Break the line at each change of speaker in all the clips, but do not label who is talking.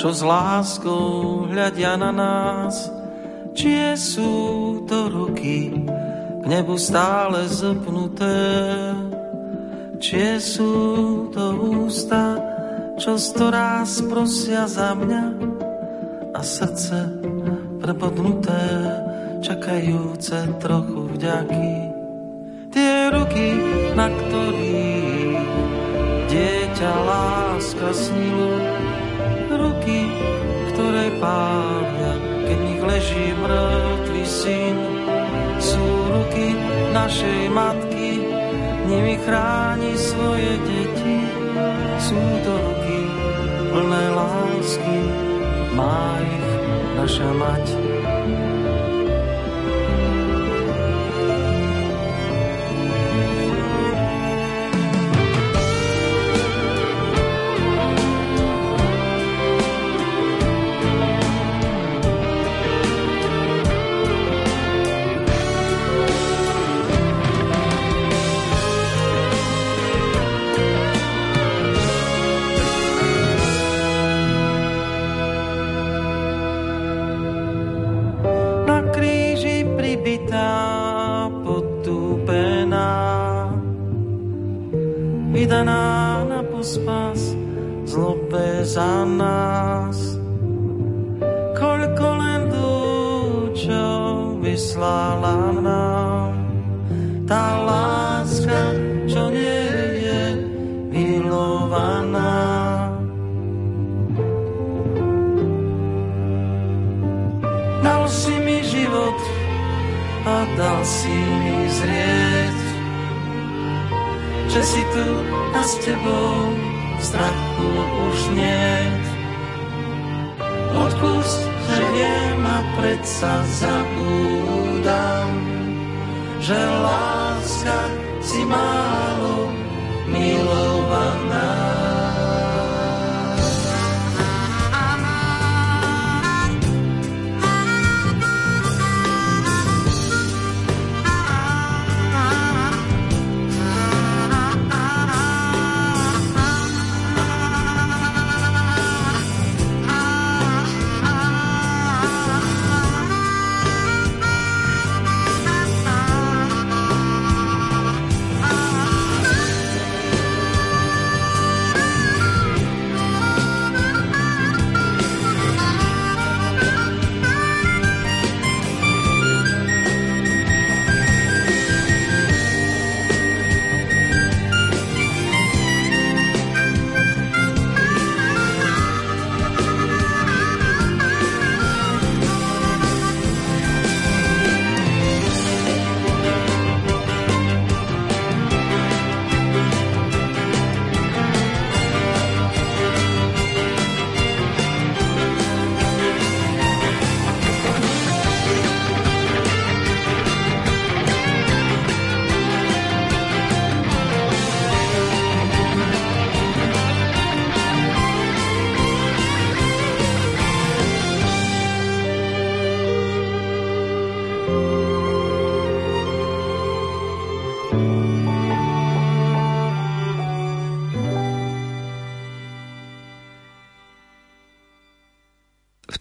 čo s láskou hľadia na nás. Čie sú to ruky, k nebu stále zopnuté. Čie sú to ústa, čo storaz prosia za mňa a srdce prepodnuté, čakajúce trochu vďaky. Tie ruky, na ktorých dieťa láska snilo, ruky, ktoré pália, keď nich leží mŕtvý syn, sú ruky našej matky, nimi chráni svoje deti, sú to ruky plné lásky, má ich naša mať. Že si tu a s tebou strachu už nie. Odpust, že viem a predsa zabúdam, že láska si málo milovaná.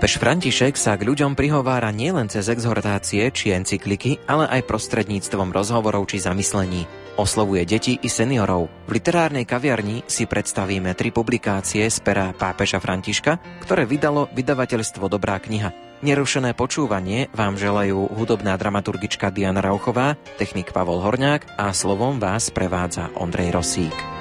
Pápež František sa k ľuďom prihovára nielen cez exhortácie či encykliky, ale aj prostredníctvom rozhovorov či zamyslení. Oslovuje deti i seniorov. V literárnej kaviarni si predstavíme tri publikácie z pera pápeža Františka, ktoré vydalo vydavateľstvo Dobrá kniha. Nerušené počúvanie vám želajú hudobná dramaturgička Diana Rauchová, technik Pavol Horňák a slovom vás prevádza Ondrej Rosík.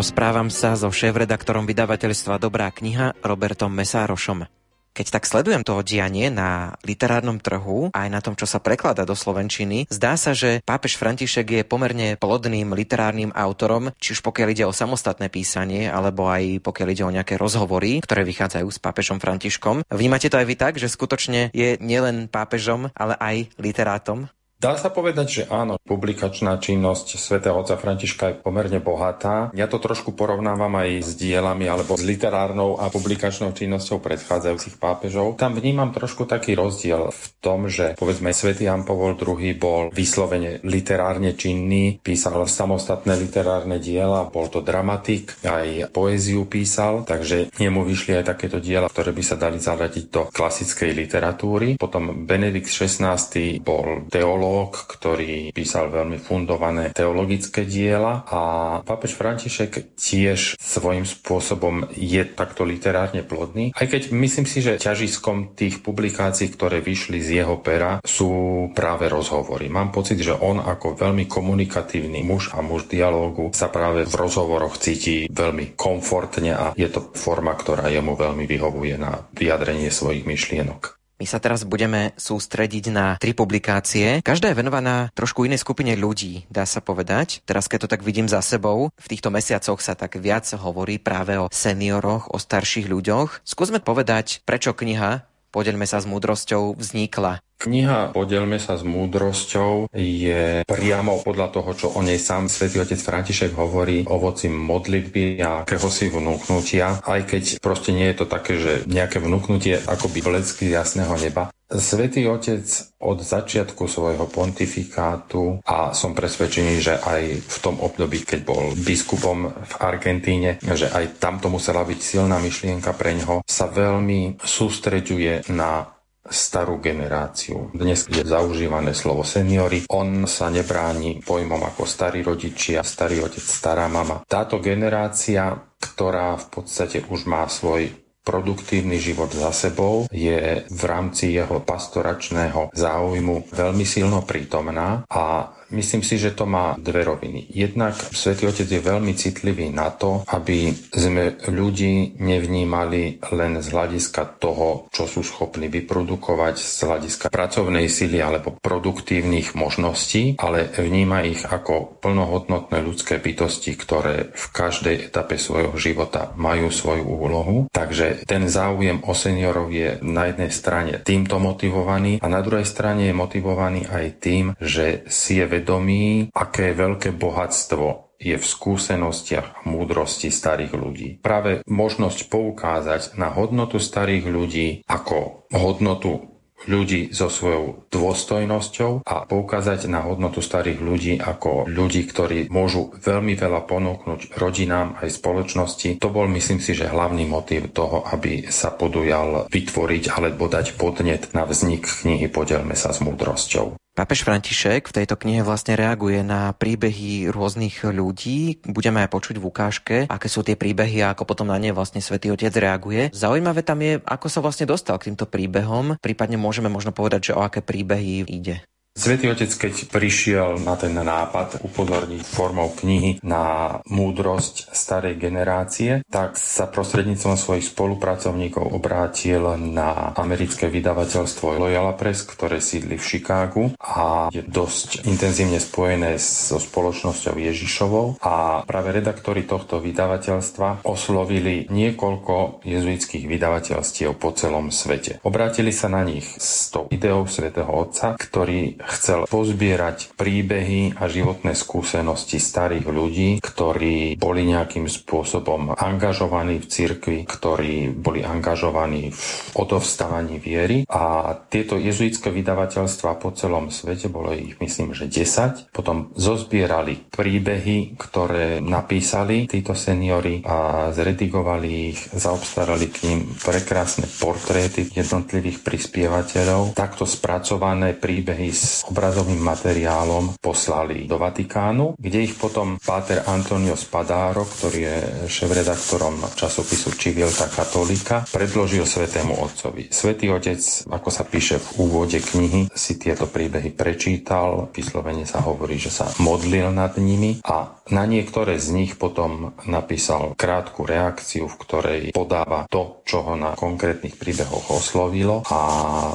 Rozprávam sa so šéf-redaktorom vydavateľstva Dobrá kniha Robertom Mesárošom. Keď tak sledujem to dianie na literárnom trhu aj na tom, čo sa prekladá do slovenčiny, zdá sa, že pápež František je pomerne plodným literárnym autorom, či už pokiaľ ide o samostatné písanie, alebo aj pokiaľ ide o nejaké rozhovory, ktoré vychádzajú s pápežom Františkom. Vnímate to aj vy tak, že skutočne je nielen pápežom, ale aj literátom?
Dá sa povedať, že áno, publikačná činnosť svätého otca Františka je pomerne bohatá. Ja to trošku porovnávam aj s dielami alebo s literárnou a publikačnou činnosťou predchádzajúcich pápežov. Tam vnímam trošku taký rozdiel v tom, že povedzme svätý Jan Pavol II bol vyslovene literárne činný, písal samostatné literárne diela, bol to dramatik, aj poéziu písal, takže nemu vyšli aj takéto diela, ktoré by sa dali zaradiť do klasickej literatúry. Potom Benedikt XVI bol teológ teológ, ktorý písal veľmi fundované teologické diela a pápež František tiež svojím spôsobom je takto literárne plodný. Aj keď myslím si, že ťažiskom tých publikácií, ktoré vyšli z jeho pera, sú práve rozhovory. Mám pocit, že on ako veľmi komunikatívny muž a muž dialógu sa práve v rozhovoroch cíti veľmi komfortne a je to forma, ktorá jemu veľmi vyhovuje na vyjadrenie svojich myšlienok.
My sa teraz budeme sústrediť na tri publikácie. Každá je venovaná trošku inej skupine ľudí, dá sa povedať. Teraz, keď to tak vidím za sebou, v týchto mesiacoch sa tak viac hovorí práve o senioroch, o starších ľuďoch. Skúsme povedať, prečo kniha Podeľme sa s múdrosťou vznikla.
Kniha Podelme sa s múdrosťou je priamo podľa toho, čo o nej sám svätý otec František hovorí, ovoci modlitby a akéhosi vnúknutia, aj keď proste nie je to také, že nejaké vnúknutie akoby vlecky z jasného neba. Svetý Otec od začiatku svojho pontifikátu a som presvedčený, že aj v tom období, keď bol biskupom v Argentíne, že aj tam to musela byť silná myšlienka pre ňoho, sa veľmi sústreďuje na starú generáciu. Dnes je zaužívané slovo seniory. On sa nebráni pojmom ako starí rodičia, starý otec, stará mama. Táto generácia, ktorá v podstate už má svoj produktívny život za sebou, je v rámci jeho pastoračného záujmu veľmi silno prítomná a Myslím si, že to má dve roviny. Jednak Svetý Otec je veľmi citlivý na to, aby sme ľudí nevnímali len z hľadiska toho, čo sú schopní vyprodukovať z hľadiska pracovnej sily alebo produktívnych možností, ale vníma ich ako plnohodnotné ľudské bytosti, ktoré v každej etape svojho života majú svoju úlohu. Takže ten záujem o seniorov je na jednej strane týmto motivovaný a na druhej strane je motivovaný aj tým, že si je vedomí, aké veľké bohatstvo je v skúsenostiach a múdrosti starých ľudí. Práve možnosť poukázať na hodnotu starých ľudí ako hodnotu ľudí so svojou dôstojnosťou a poukázať na hodnotu starých ľudí ako ľudí, ktorí môžu veľmi veľa ponúknuť rodinám aj spoločnosti. To bol, myslím si, že hlavný motív toho, aby sa podujal vytvoriť alebo dať podnet na vznik knihy Podelme sa s múdrosťou.
Pápež František v tejto knihe vlastne reaguje na príbehy rôznych ľudí. Budeme aj počuť v ukážke, aké sú tie príbehy a ako potom na ne vlastne Svetý Otec reaguje. Zaujímavé tam je, ako sa vlastne dostal k týmto príbehom. Prípadne môžeme možno povedať, že o aké príbehy ide.
Svetý Otec, keď prišiel na ten nápad upozorniť formou knihy na múdrosť starej generácie, tak sa prostredníctvom svojich spolupracovníkov obrátil na americké vydavateľstvo Loyola Press, ktoré sídli v Chicagu a je dosť intenzívne spojené so spoločnosťou Ježišovou a práve redaktori tohto vydavateľstva oslovili niekoľko jezuitských vydavateľstiev po celom svete. Obrátili sa na nich s tou ideou svätého Otca, ktorý chcel pozbierať príbehy a životné skúsenosti starých ľudí, ktorí boli nejakým spôsobom angažovaní v cirkvi, ktorí boli angažovaní v odovstávaní viery. A tieto jezuitské vydavateľstva po celom svete, bolo ich myslím, že 10, potom zozbierali príbehy, ktoré napísali títo seniory a zredigovali ich, zaobstarali k ním prekrásne portréty jednotlivých prispievateľov, takto spracované príbehy z s obrazovým materiálom poslali do Vatikánu, kde ich potom páter Antonio Spadaro, ktorý je šéf-redaktorom časopisu Civilta Katolika, predložil Svetému Otcovi. Svetý Otec, ako sa píše v úvode knihy, si tieto príbehy prečítal, vyslovene sa hovorí, že sa modlil nad nimi a na niektoré z nich potom napísal krátku reakciu, v ktorej podáva to, čo ho na konkrétnych príbehoch oslovilo a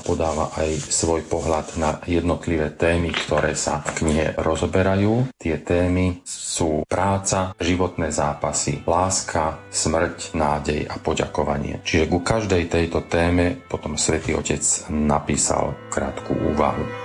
podáva aj svoj pohľad na jednotlivé témy, ktoré sa v knihe rozoberajú. Tie témy sú práca, životné zápasy, láska, smrť, nádej a poďakovanie. Čiže ku každej tejto téme potom svätý Otec napísal krátku úvahu.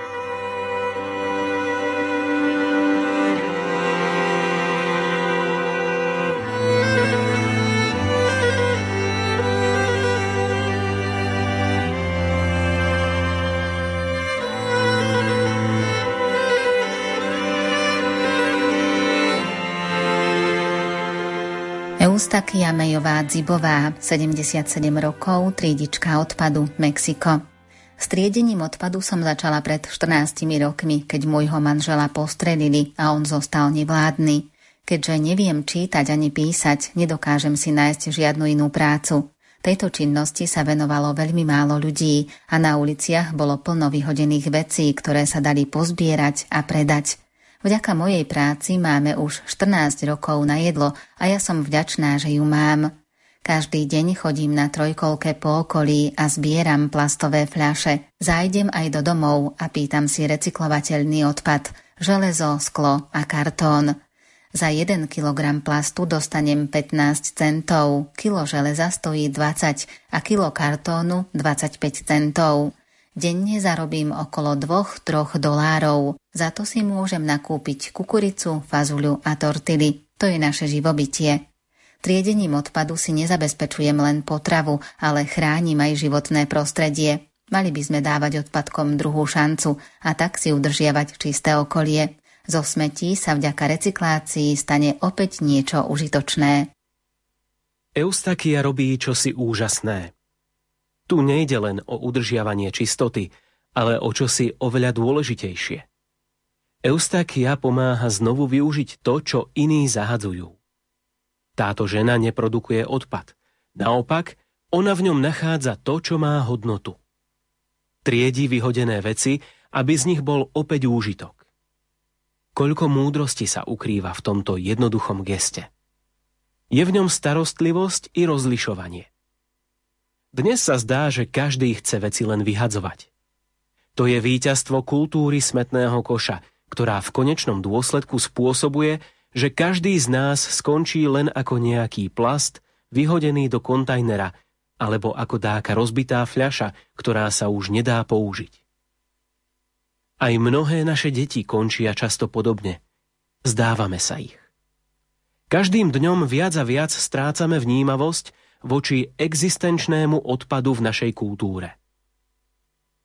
Eustakia Mejová Dzibová, 77 rokov, trídička odpadu, Mexiko. S triedením odpadu som začala pred 14 rokmi, keď môjho manžela postrelili a on zostal nevládny. Keďže neviem čítať ani písať, nedokážem si nájsť žiadnu inú prácu. Tejto činnosti sa venovalo veľmi málo ľudí a na uliciach bolo plno vyhodených vecí, ktoré sa dali pozbierať a predať. Vďaka mojej práci máme už 14 rokov na jedlo a ja som vďačná, že ju mám. Každý deň chodím na trojkolke po okolí a zbieram plastové fľaše. Zajdem aj do domov a pýtam si recyklovateľný odpad, železo, sklo a kartón. Za 1 kg plastu dostanem 15 centov, kilo železa stojí 20 a kilo kartónu 25 centov. Denne zarobím okolo 2-3 dolárov. Za to si môžem nakúpiť kukuricu, fazuľu a tortily. To je naše živobytie. Triedením odpadu si nezabezpečujem len potravu, ale chránim aj životné prostredie. Mali by sme dávať odpadkom druhú šancu a tak si udržiavať čisté okolie. Zo smetí sa vďaka recyklácii stane opäť niečo užitočné.
Eustakia robí čosi úžasné. Tu nejde len o udržiavanie čistoty, ale o čosi oveľa dôležitejšie. Eustakia pomáha znovu využiť to, čo iní zahadzujú. Táto žena neprodukuje odpad. Naopak, ona v ňom nachádza to, čo má hodnotu. Triedi vyhodené veci, aby z nich bol opäť úžitok. Koľko múdrosti sa ukrýva v tomto jednoduchom geste. Je v ňom starostlivosť i rozlišovanie. Dnes sa zdá, že každý chce veci len vyhadzovať. To je víťazstvo kultúry smetného koša, ktorá v konečnom dôsledku spôsobuje, že každý z nás skončí len ako nejaký plast vyhodený do kontajnera alebo ako dáka rozbitá fľaša, ktorá sa už nedá použiť. Aj mnohé naše deti končia často podobne. Zdávame sa ich. Každým dňom viac a viac strácame vnímavosť voči existenčnému odpadu v našej kultúre.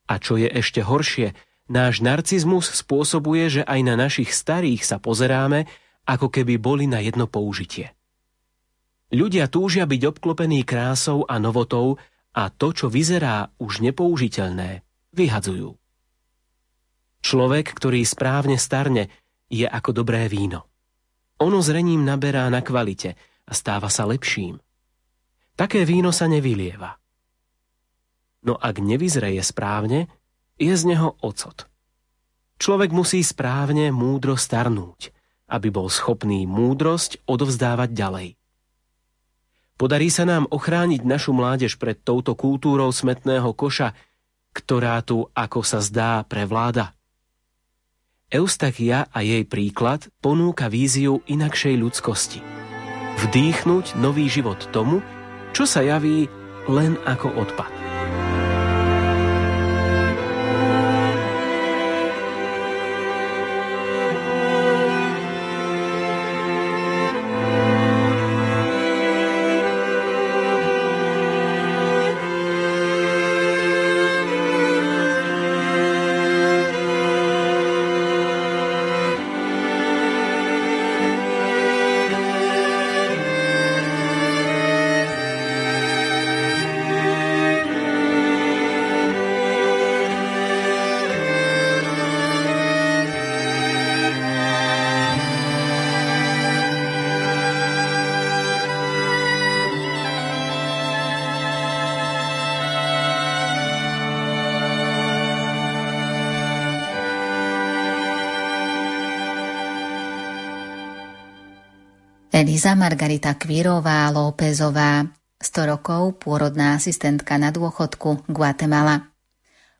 A čo je ešte horšie, náš narcizmus spôsobuje, že aj na našich starých sa pozeráme, ako keby boli na jedno použitie. Ľudia túžia byť obklopení krásou a novotou a to, čo vyzerá už nepoužiteľné, vyhadzujú. Človek, ktorý správne starne, je ako dobré víno. Ono zrením naberá na kvalite a stáva sa lepším. Také víno sa nevylieva. No ak nevyzreje správne, je z neho ocot. Človek musí správne múdro starnúť, aby bol schopný múdrosť odovzdávať ďalej. Podarí sa nám ochrániť našu mládež pred touto kultúrou smetného koša, ktorá tu, ako sa zdá, prevláda. Eustakia a jej príklad ponúka víziu inakšej ľudskosti. Vdýchnuť nový život tomu, čo sa javí len ako odpad.
Eliza Margarita Kvírová Lópezová, 100 rokov pôrodná asistentka na dôchodku Guatemala.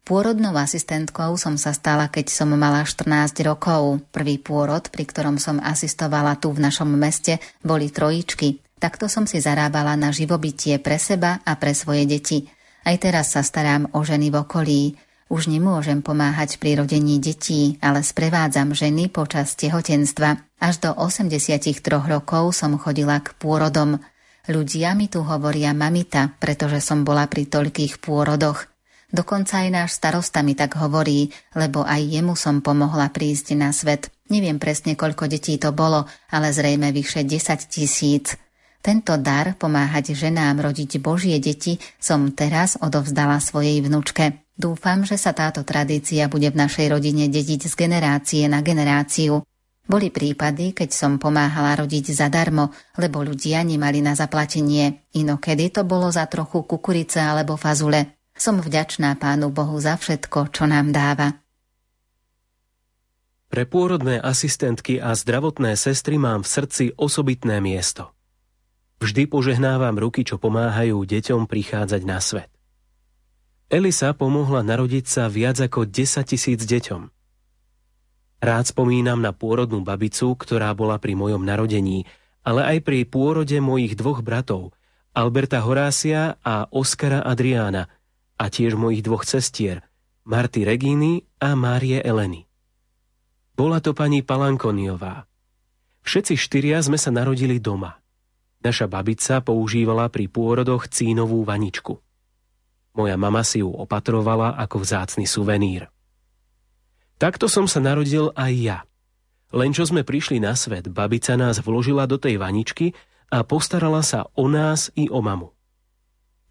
Pôrodnou asistentkou som sa stala, keď som mala 14 rokov. Prvý pôrod, pri ktorom som asistovala tu v našom meste, boli trojičky. Takto som si zarábala na živobytie pre seba a pre svoje deti. Aj teraz sa starám o ženy v okolí. Už nemôžem pomáhať pri rodení detí, ale sprevádzam ženy počas tehotenstva. Až do 83 rokov som chodila k pôrodom. Ľudia mi tu hovoria mamita, pretože som bola pri toľkých pôrodoch. Dokonca aj náš starosta mi tak hovorí, lebo aj jemu som pomohla prísť na svet. Neviem presne, koľko detí to bolo, ale zrejme vyše 10 tisíc. Tento dar pomáhať ženám rodiť Božie deti som teraz odovzdala svojej vnučke. Dúfam, že sa táto tradícia bude v našej rodine dediť z generácie na generáciu. Boli prípady, keď som pomáhala rodiť zadarmo, lebo ľudia nemali na zaplatenie. Inokedy to bolo za trochu kukurice alebo fazule. Som vďačná Pánu Bohu za všetko, čo nám dáva.
Pre pôrodné asistentky a zdravotné sestry mám v srdci osobitné miesto. Vždy požehnávam ruky, čo pomáhajú deťom prichádzať na svet. Elisa pomohla narodiť sa viac ako 10 tisíc deťom. Rád spomínam na pôrodnú babicu, ktorá bola pri mojom narodení, ale aj pri pôrode mojich dvoch bratov, Alberta Horácia a Oskara Adriána, a tiež mojich dvoch cestier, Marty Regíny a Márie Eleny. Bola to pani Palankoniová. Všetci štyria sme sa narodili doma. Naša babica používala pri pôrodoch cínovú vaničku. Moja mama si ju opatrovala ako vzácny suvenír. Takto som sa narodil aj ja. Len čo sme prišli na svet, babica nás vložila do tej vaničky a postarala sa o nás i o mamu.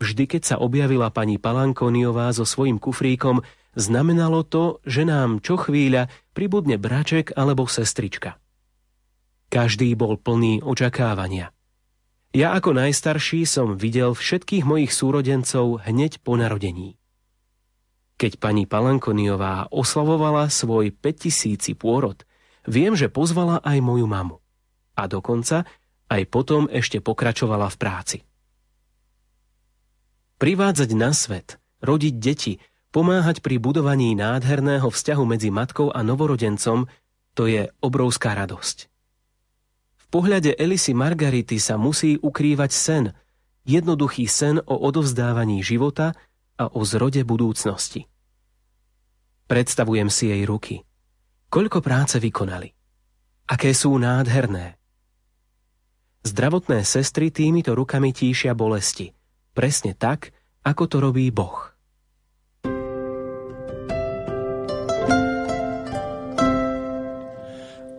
Vždy, keď sa objavila pani Palankoniová so svojím kufríkom, znamenalo to, že nám čo chvíľa pribudne braček alebo sestrička. Každý bol plný očakávania. Ja ako najstarší som videl všetkých mojich súrodencov hneď po narodení. Keď pani Palankoniová oslavovala svoj 5000 pôrod, viem, že pozvala aj moju mamu. A dokonca aj potom ešte pokračovala v práci. Privádzať na svet, rodiť deti, pomáhať pri budovaní nádherného vzťahu medzi matkou a novorodencom, to je obrovská radosť. V pohľade Elisy Margarity sa musí ukrývať sen, jednoduchý sen o odovzdávaní života a o zrode budúcnosti. Predstavujem si jej ruky. Koľko práce vykonali. Aké sú nádherné. Zdravotné sestry týmito rukami tíšia bolesti. Presne tak, ako to robí Boh.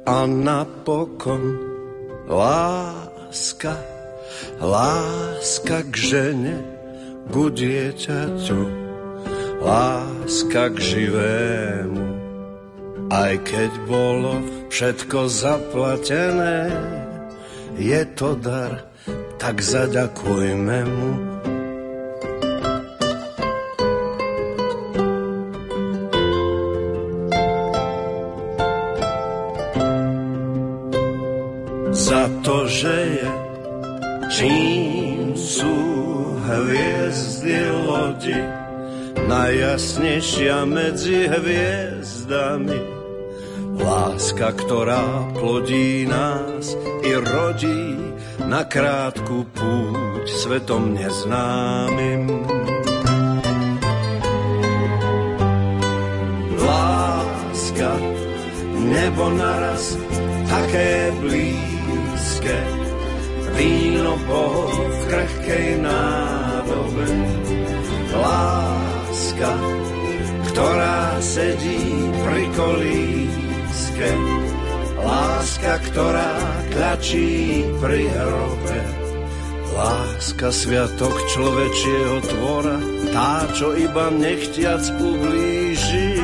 A napokon láska Láska k žene, ku dieťaťu, láska k živému. Aj keď bolo všetko zaplatené, je to dar, tak zaďakujme mu. Najjasnejšia medzi hviezdami. Láska, ktorá plodí nás i rodí na krátku púť svetom neznámym. Láska, nebo naraz také blízke, víno Boh v krehkej nádobe. Láska, ktorá sedí pri kolíske, láska, ktorá tlačí pri hrobe. Láska, sviatok človečieho tvora, tá, čo iba nechtiac ublíži.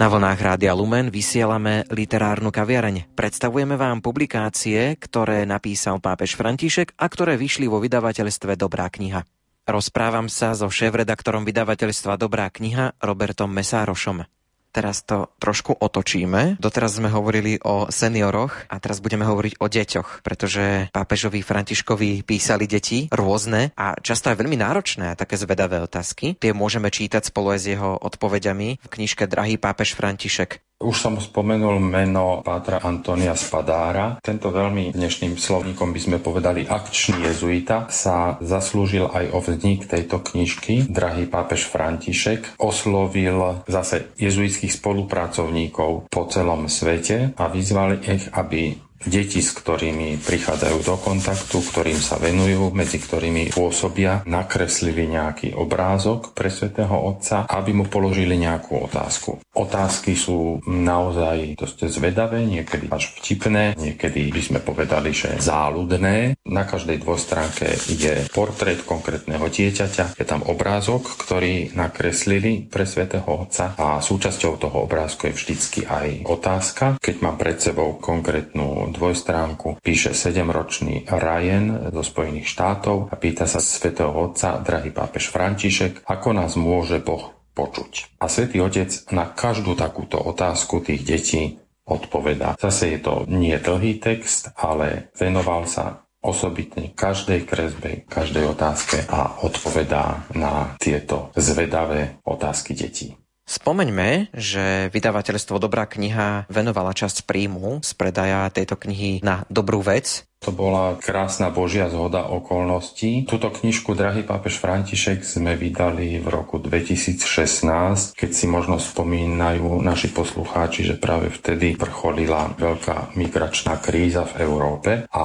Na vlnách Rádia Lumen vysielame literárnu kaviareň. Predstavujeme vám publikácie, ktoré napísal pápež František a ktoré vyšli vo vydavateľstve Dobrá kniha. Rozprávam sa so šéf-redaktorom vydavateľstva Dobrá kniha Robertom Mesárošom. Teraz to trošku otočíme. Doteraz sme hovorili o senioroch a teraz budeme hovoriť o deťoch, pretože pápežovi Františkovi písali deti rôzne a často aj veľmi náročné a také zvedavé otázky. Tie môžeme čítať spolu aj s jeho odpovediami v knižke Drahý pápež František.
Už som spomenul meno Pátra Antonia Spadára. Tento veľmi dnešným slovníkom by sme povedali akčný jezuita sa zaslúžil aj o vznik tejto knižky. Drahý pápež František oslovil zase jezuitských spolupracovníkov po celom svete a vyzval ich, aby deti, s ktorými prichádzajú do kontaktu, ktorým sa venujú, medzi ktorými pôsobia, nakreslili nejaký obrázok pre svätého Otca, aby mu položili nejakú otázku. Otázky sú naozaj dosť zvedavé, niekedy až vtipné, niekedy by sme povedali, že záľudné. Na každej dvostránke je portrét konkrétneho dieťaťa, je tam obrázok, ktorý nakreslili pre svätého Otca a súčasťou toho obrázku je vždycky aj otázka. Keď mám pred sebou konkrétnu dvojstránku píše 7-ročný Ryan zo Spojených štátov a pýta sa svätého Otca, drahý pápež František, ako nás môže Boh počuť. A svätý Otec na každú takúto otázku tých detí odpovedá. Zase je to nie dlhý text, ale venoval sa osobitne každej kresbe, každej otázke a odpovedá na tieto zvedavé otázky detí.
Spomeňme, že vydavateľstvo Dobrá kniha venovala časť príjmu z predaja tejto knihy na dobrú vec,
to bola krásna Božia zhoda okolností. Tuto knižku Drahý pápež František sme vydali v roku 2016, keď si možno spomínajú naši poslucháči, že práve vtedy vrcholila veľká migračná kríza v Európe a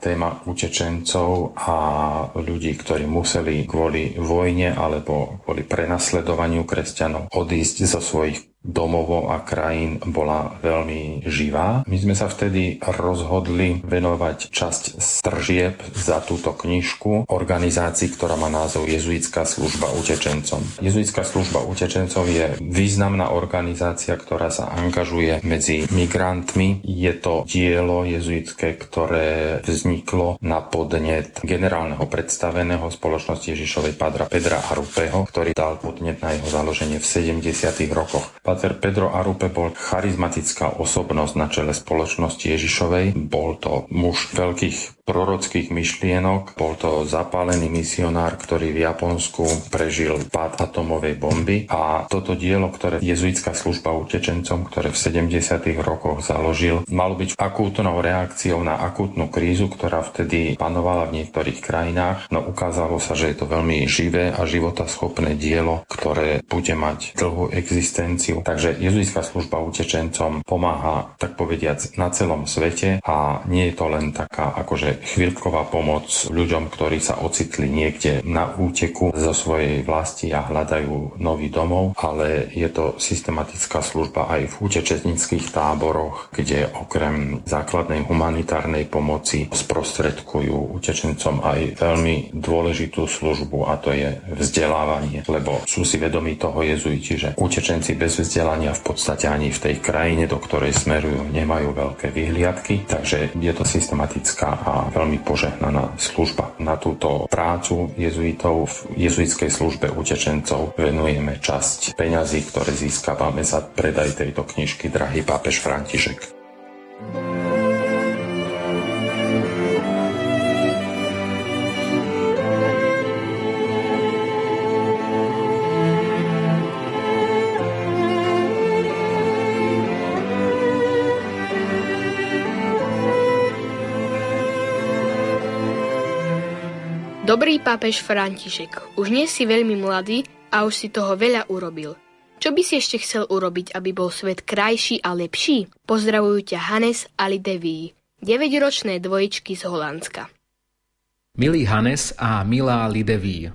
téma utečencov a ľudí, ktorí museli kvôli vojne alebo kvôli prenasledovaniu kresťanov odísť zo svojich domovov a krajín bola veľmi živá. My sme sa vtedy rozhodli venovať časť stržieb za túto knižku organizácii, ktorá má názov Jezuitská služba utečencom. Jezuitská služba utečencov je významná organizácia, ktorá sa angažuje medzi migrantmi. Je to dielo jezuitské, ktoré vzniklo na podnet generálneho predstaveného spoločnosti Ježišovej Padra Pedra Arupeho, ktorý dal podnet na jeho založenie v 70. rokoch. Pater Pedro Arupe bol charizmatická osobnosť na čele spoločnosti Ježišovej. Bol to muž veľkých prorockých myšlienok. Bol to zapálený misionár, ktorý v Japonsku prežil pád atomovej bomby a toto dielo, ktoré jezuitská služba utečencom, ktoré v 70. rokoch založil, malo byť akútnou reakciou na akútnu krízu, ktorá vtedy panovala v niektorých krajinách, no ukázalo sa, že je to veľmi živé a životaschopné dielo, ktoré bude mať dlhú existenciu. Takže jezuitská služba utečencom pomáha, tak povediac, na celom svete a nie je to len taká akože chvíľková pomoc ľuďom, ktorí sa ocitli niekde na úteku zo svojej vlasti a hľadajú nový domov, ale je to systematická služba aj v utečetnických táboroch, kde okrem základnej humanitárnej pomoci sprostredkujú utečencom aj veľmi dôležitú službu a to je vzdelávanie, lebo sú si vedomí toho jezuiti, že utečenci bez vzdelania v podstate ani v tej krajine, do ktorej smerujú, nemajú veľké vyhliadky, takže je to systematická a veľmi požehnaná služba. Na túto prácu jezuitov v jezuitskej službe utečencov venujeme časť peňazí, ktoré získavame za predaj tejto knižky Drahý pápež František.
Dobrý pápež František, už nie si veľmi mladý a už si toho veľa urobil. Čo by si ešte chcel urobiť, aby bol svet krajší a lepší? Pozdravujú ťa Hannes a Lideví, 9-ročné dvojičky z Holandska.
Milý Hannes a milá Lideví,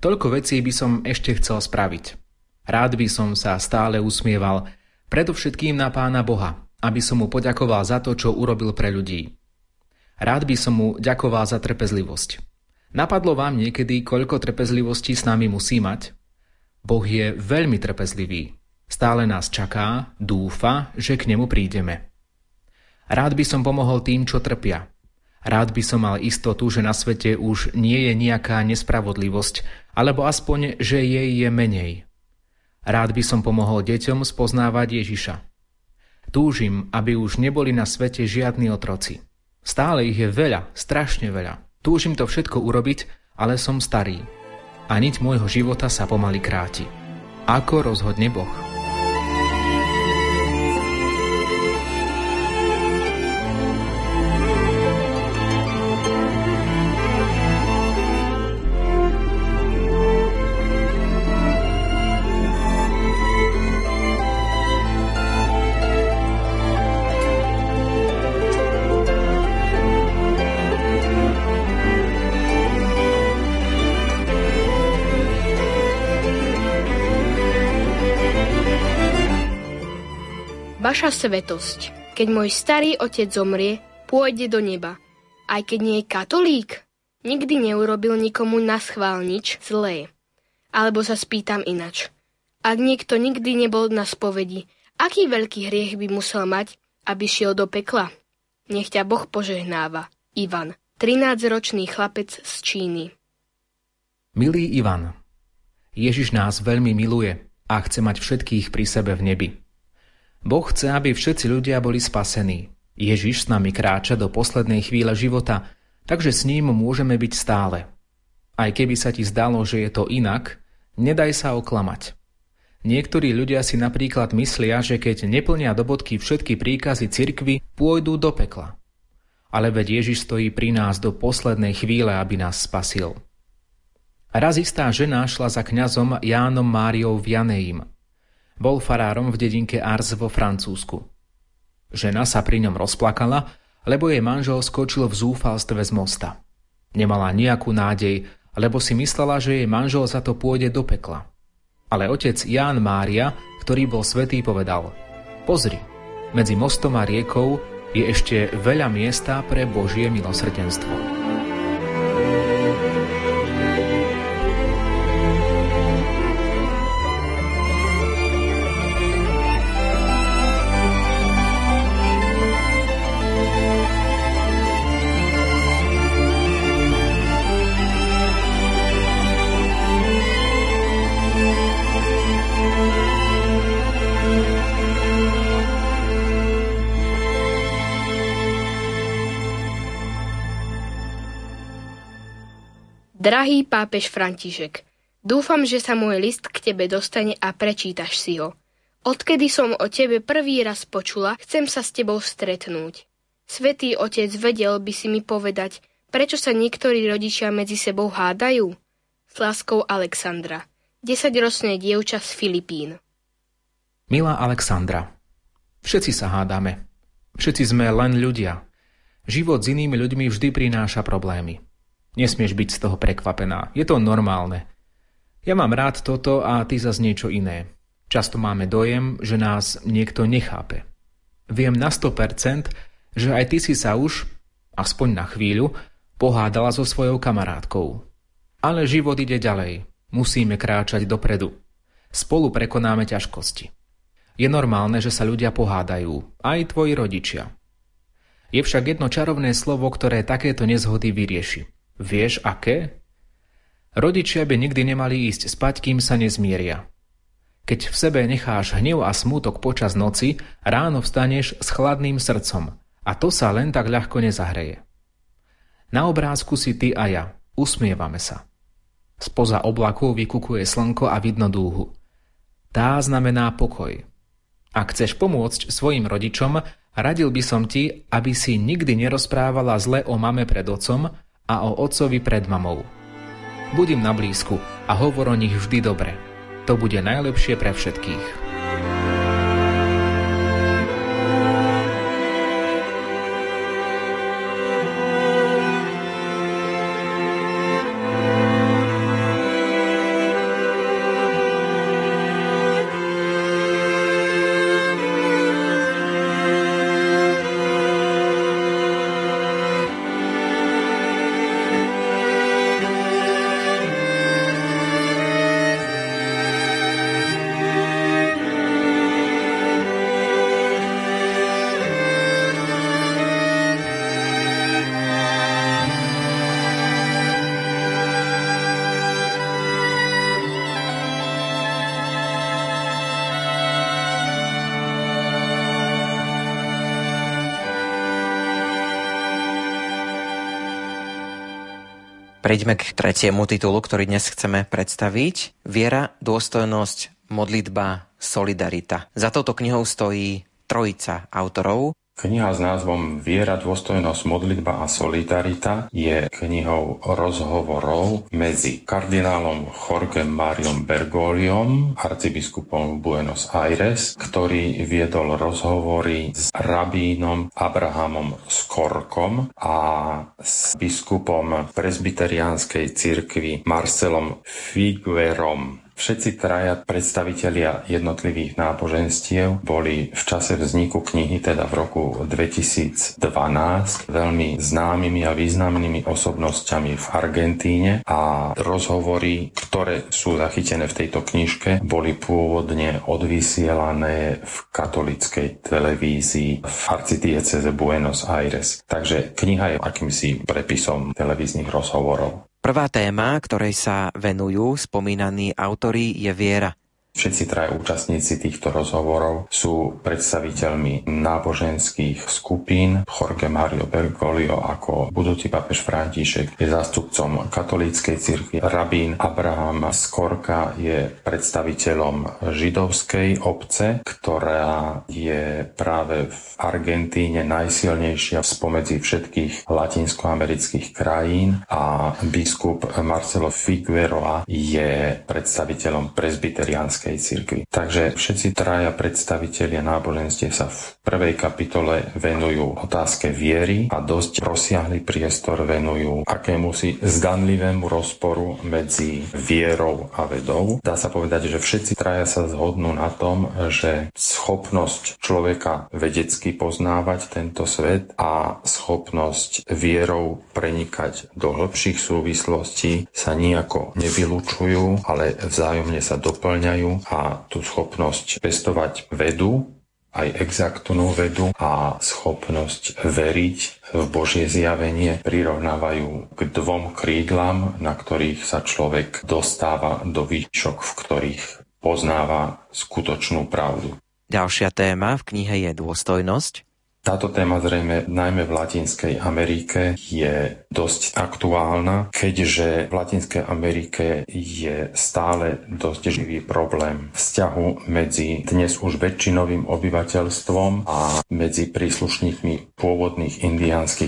toľko vecí by som ešte chcel spraviť. Rád by som sa stále usmieval, predovšetkým na Pána Boha, aby som mu poďakoval za to, čo urobil pre ľudí. Rád by som mu ďakoval za trpezlivosť. Napadlo vám niekedy, koľko trpezlivosti s nami musí mať? Boh je veľmi trpezlivý. Stále nás čaká, dúfa, že k nemu prídeme. Rád by som pomohol tým, čo trpia. Rád by som mal istotu, že na svete už nie je nejaká nespravodlivosť, alebo aspoň, že jej je menej. Rád by som pomohol deťom spoznávať Ježiša. Túžim, aby už neboli na svete žiadni otroci. Stále ich je veľa, strašne veľa. Túžim to všetko urobiť, ale som starý a niť môjho života sa pomaly kráti. Ako rozhodne Boh?
Vaša svetosť, keď môj starý otec zomrie, pôjde do neba. Aj keď nie je katolík, nikdy neurobil nikomu na schvál nič zlé. Alebo sa spýtam inač. Ak niekto nikdy nebol na spovedi, aký veľký hriech by musel mať, aby šiel do pekla? Nech ťa Boh požehnáva. Ivan, 13-ročný chlapec z Číny.
Milý Ivan, Ježiš nás veľmi miluje a chce mať všetkých pri sebe v nebi. Boh chce, aby všetci ľudia boli spasení. Ježiš s nami kráča do poslednej chvíle života, takže s ním môžeme byť stále. Aj keby sa ti zdalo, že je to inak, nedaj sa oklamať. Niektorí ľudia si napríklad myslia, že keď neplnia do bodky všetky príkazy cirkvy, pôjdu do pekla. Ale veď Ježiš stojí pri nás do poslednej chvíle, aby nás spasil. Raz istá žena šla za kňazom Jánom Máriou Vianeim – bol farárom v dedinke Ars vo Francúzsku. Žena sa pri ňom rozplakala, lebo jej manžel skočil v zúfalstve z mosta. Nemala nejakú nádej, lebo si myslela, že jej manžel za to pôjde do pekla. Ale otec Ján Mária, ktorý bol svetý, povedal Pozri, medzi mostom a riekou je ešte veľa miesta pre Božie milosrdenstvo.
Drahý pápež František, dúfam, že sa môj list k tebe dostane a prečítaš si ho. Odkedy som o tebe prvý raz počula, chcem sa s tebou stretnúť. Svetý otec vedel by si mi povedať, prečo sa niektorí rodičia medzi sebou hádajú? S láskou Alexandra, desaťročné dievča z Filipín.
Milá Alexandra, všetci sa hádame. Všetci sme len ľudia. Život s inými ľuďmi vždy prináša problémy. Nesmieš byť z toho prekvapená. Je to normálne. Ja mám rád toto a ty zas niečo iné. Často máme dojem, že nás niekto nechápe. Viem na 100%, že aj ty si sa už, aspoň na chvíľu, pohádala so svojou kamarátkou. Ale život ide ďalej. Musíme kráčať dopredu. Spolu prekonáme ťažkosti. Je normálne, že sa ľudia pohádajú, aj tvoji rodičia. Je však jedno čarovné slovo, ktoré takéto nezhody vyrieši. Vieš aké? Rodičia by nikdy nemali ísť spať, kým sa nezmieria. Keď v sebe necháš hnev a smútok počas noci, ráno vstaneš s chladným srdcom a to sa len tak ľahko nezahreje. Na obrázku si ty a ja. Usmievame sa. Spoza oblakov vykukuje slnko a vidno dúhu. Tá znamená pokoj. Ak chceš pomôcť svojim rodičom, radil by som ti, aby si nikdy nerozprávala zle o mame pred otcom, a o otcovi pred mamou. Budím na blízku a hovor o nich vždy dobre. To bude najlepšie pre všetkých.
Prejdeme k tretiemu titulu, ktorý dnes chceme predstaviť. Viera, dôstojnosť, modlitba, solidarita. Za touto knihou stojí trojica autorov.
Kniha s názvom Viera, dôstojnosť, modlitba a solidarita je knihou rozhovorov medzi kardinálom Jorge Mariom Bergoliom, arcibiskupom Buenos Aires, ktorý viedol rozhovory s rabínom Abrahamom Skorkom a s biskupom presbyteriánskej cirkvi Marcelom Figuerom. Všetci traja predstavitelia jednotlivých náboženstiev boli v čase vzniku knihy, teda v roku 2012, veľmi známymi a významnými osobnosťami v Argentíne a rozhovory, ktoré sú zachytené v tejto knižke, boli pôvodne odvysielané v katolickej televízii v arcidieceze Buenos Aires. Takže kniha je akýmsi prepisom televíznych rozhovorov.
Prvá téma, ktorej sa venujú spomínaní autori, je viera.
Všetci traja účastníci týchto rozhovorov sú predstaviteľmi náboženských skupín. Jorge Mario Bergoglio ako budúci papež František je zástupcom katolíckej cirkvi. Rabín Abraham Skorka je predstaviteľom židovskej obce, ktorá je práve v Argentíne najsilnejšia spomedzi všetkých latinskoamerických krajín a biskup Marcelo Figueroa je predstaviteľom presbyteriánskej katolíckej cirkvi. Takže všetci traja predstavitelia náboženstiev sa v prvej kapitole venujú otázke viery a dosť rozsiahly priestor venujú akému si zdanlivému rozporu medzi vierou a vedou. Dá sa povedať, že všetci traja sa zhodnú na tom, že schopnosť človeka vedecky poznávať tento svet a schopnosť vierou prenikať do hĺbších súvislostí sa nejako nevylučujú, ale vzájomne sa doplňajú a tú schopnosť pestovať vedu, aj exaktnú vedu a schopnosť veriť v Božie zjavenie prirovnávajú k dvom krídlam, na ktorých sa človek dostáva do výšok, v ktorých poznáva skutočnú pravdu.
Ďalšia téma v knihe je dôstojnosť.
Táto téma zrejme najmä v Latinskej Amerike je dosť aktuálna, keďže v Latinskej Amerike je stále dosť živý problém vzťahu medzi dnes už väčšinovým obyvateľstvom a medzi príslušníkmi pôvodných indiánskych